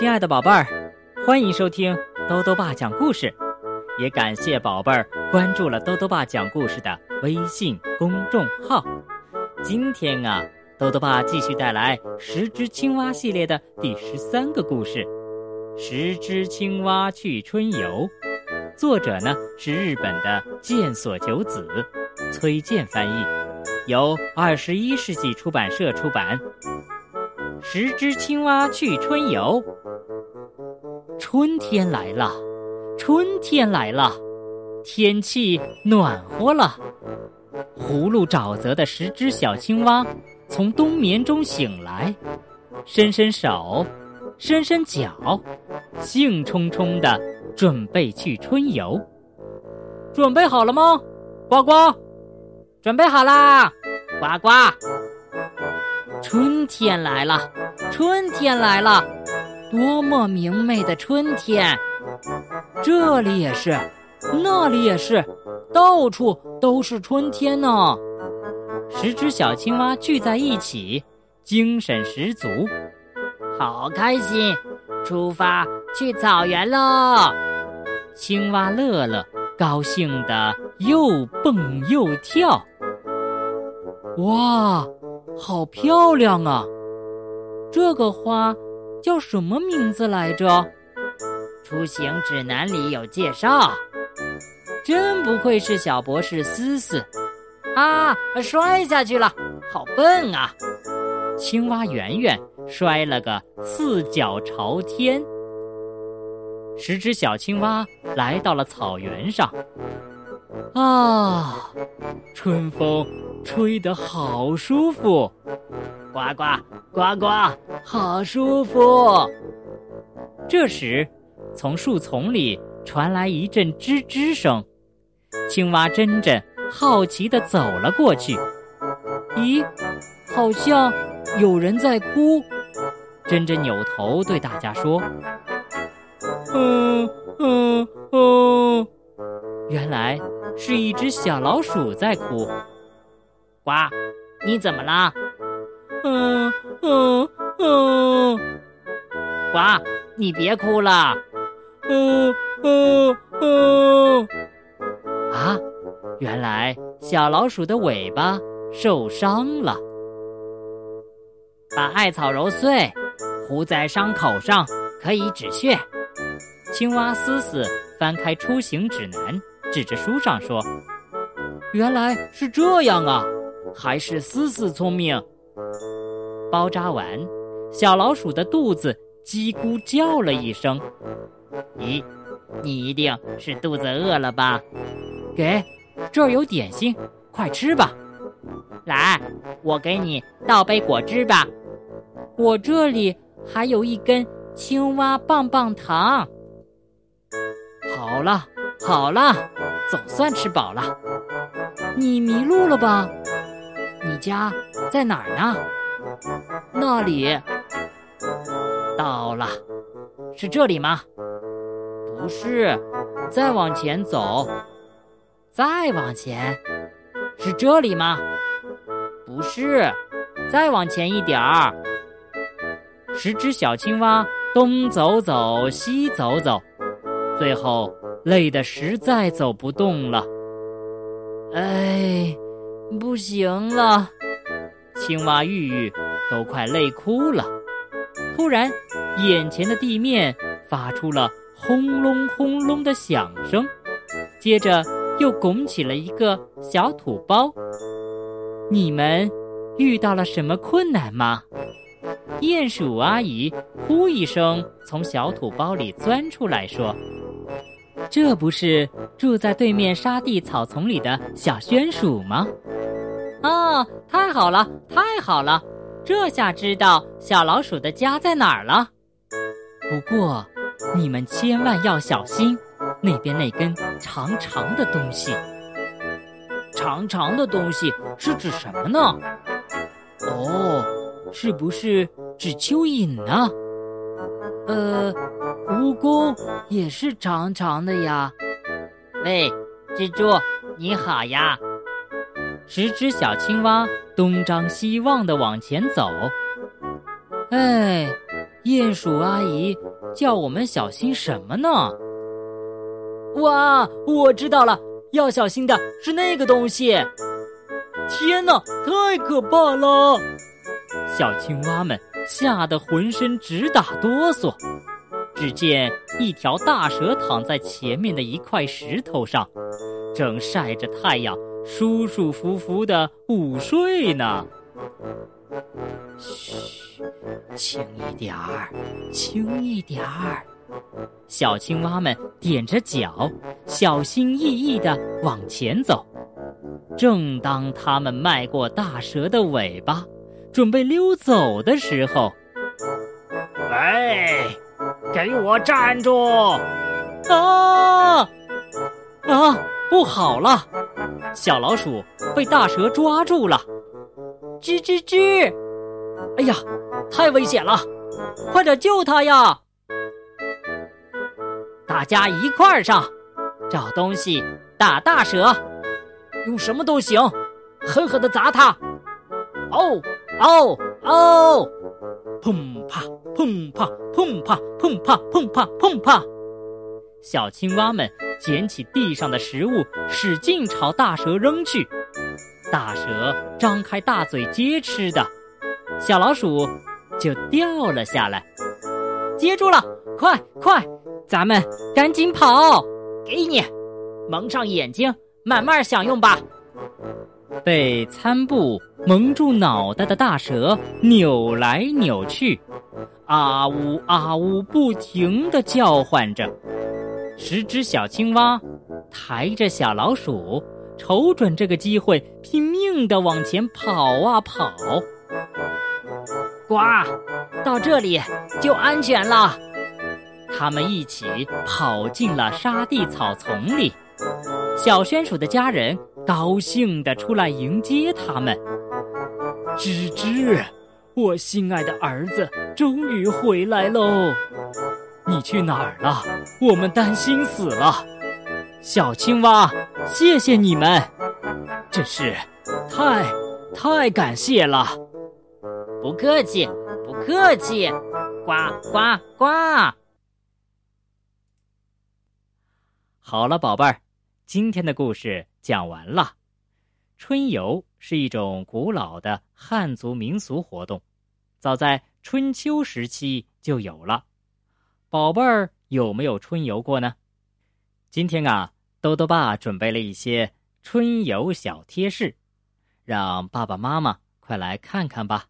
亲爱的宝贝儿，欢迎收听兜兜爸讲故事，也感谢宝贝儿关注了兜兜爸讲故事的微信公众号。今天啊，兜兜爸继续带来《十只青蛙》系列的第十三个故事，《十只青蛙去春游》。作者呢是日本的见所久子，崔健翻译，由二十一世纪出版社出版。十只青蛙去春游。春天来了，春天来了，天气暖和了。葫芦沼泽的十只小青蛙从冬眠中醒来，伸伸手，伸伸脚，兴冲冲的准备去春游。准备好了吗，呱呱？准备好啦，呱呱。春天来了，春天来了，多么明媚的春天！这里也是，那里也是，到处都是春天呢。十只小青蛙聚在一起，精神十足，好开心！出发去草原喽！青蛙乐乐高兴的又蹦又跳。哇！好漂亮啊！这个花叫什么名字来着？出行指南里有介绍。真不愧是小博士思思啊！摔下去了，好笨啊！青蛙圆圆摔了个四脚朝天。十只小青蛙来到了草原上。啊，春风吹得好舒服，呱呱呱呱，好舒服。这时，从树丛里传来一阵吱吱声，青蛙珍珍好奇地走了过去。咦，好像有人在哭。珍珍扭头对大家说：“嗯嗯嗯，原来。”是一只小老鼠在哭，呱，你怎么了？嗯嗯嗯，呱，你别哭了。嗯嗯嗯，啊，原来小老鼠的尾巴受伤了，把艾草揉碎，糊在伤口上可以止血。青蛙思思翻开出行指南。指着书上说：“原来是这样啊，还是思思聪明。”包扎完，小老鼠的肚子叽咕叫了一声。咦，你一定是肚子饿了吧？给，这儿有点心，快吃吧。来，我给你倒杯果汁吧。我这里还有一根青蛙棒棒糖。好了，好了。总算吃饱了，你迷路了吧？你家在哪儿呢？那里。到了，是这里吗？不是，再往前走，再往前，是这里吗？不是，再往前一点儿。十只小青蛙东走走，西走走，最后。累得实在走不动了，哎，不行了！青蛙玉玉都快累哭了。突然，眼前的地面发出了轰隆轰隆的响声，接着又拱起了一个小土包。你们遇到了什么困难吗？鼹鼠阿姨呼一声从小土包里钻出来说。这不是住在对面沙地草丛里的小鼹鼠吗？啊，太好了，太好了！这下知道小老鼠的家在哪儿了。不过，你们千万要小心，那边那根长长的东西。长长的东西是指什么呢？哦，是不是指蚯蚓呢？呃。蜈蚣也是长长的呀。喂，蜘蛛，你好呀！十只小青蛙东张西望的往前走。哎，鼹鼠阿姨叫我们小心什么呢？哇，我知道了，要小心的是那个东西。天哪，太可怕了！小青蛙们吓得浑身直打哆嗦。只见一条大蛇躺在前面的一块石头上，正晒着太阳，舒舒服服的午睡呢。嘘，轻一点儿，轻一点儿。小青蛙们踮着脚，小心翼翼地往前走。正当它们迈过大蛇的尾巴，准备溜走的时候，喂，给我站住！啊啊！不好了，小老鼠被大蛇抓住了！吱吱吱！哎呀，太危险了！快点救它呀！大家一块儿上，找东西打大蛇，用什么都行，狠狠的砸它！哦哦哦！砰啪砰啪砰啪砰啪砰啪砰啪！小青蛙们捡起地上的食物，使劲朝大蛇扔去。大蛇张开大嘴接吃的，小老鼠就掉了下来。接住了，快快！咱们赶紧跑！给你，蒙上眼睛，慢慢享用吧。被餐布蒙住脑袋的大蛇扭来扭去，啊呜啊呜，不停的叫唤着。十只小青蛙抬着小老鼠，瞅准这个机会，拼命的往前跑啊跑。呱，到这里就安全了。他们一起跑进了沙地草丛里，小宣鼠的家人高兴地出来迎接他们。吱吱，我心爱的儿子终于回来喽！你去哪儿了？我们担心死了。小青蛙，谢谢你们，真是太太感谢了。不客气，不客气。呱呱呱！好了，宝贝儿，今天的故事讲完了。春游是一种古老的汉族民俗活动，早在春秋时期就有了。宝贝儿有没有春游过呢？今天啊，豆豆爸准备了一些春游小贴士，让爸爸妈妈快来看看吧。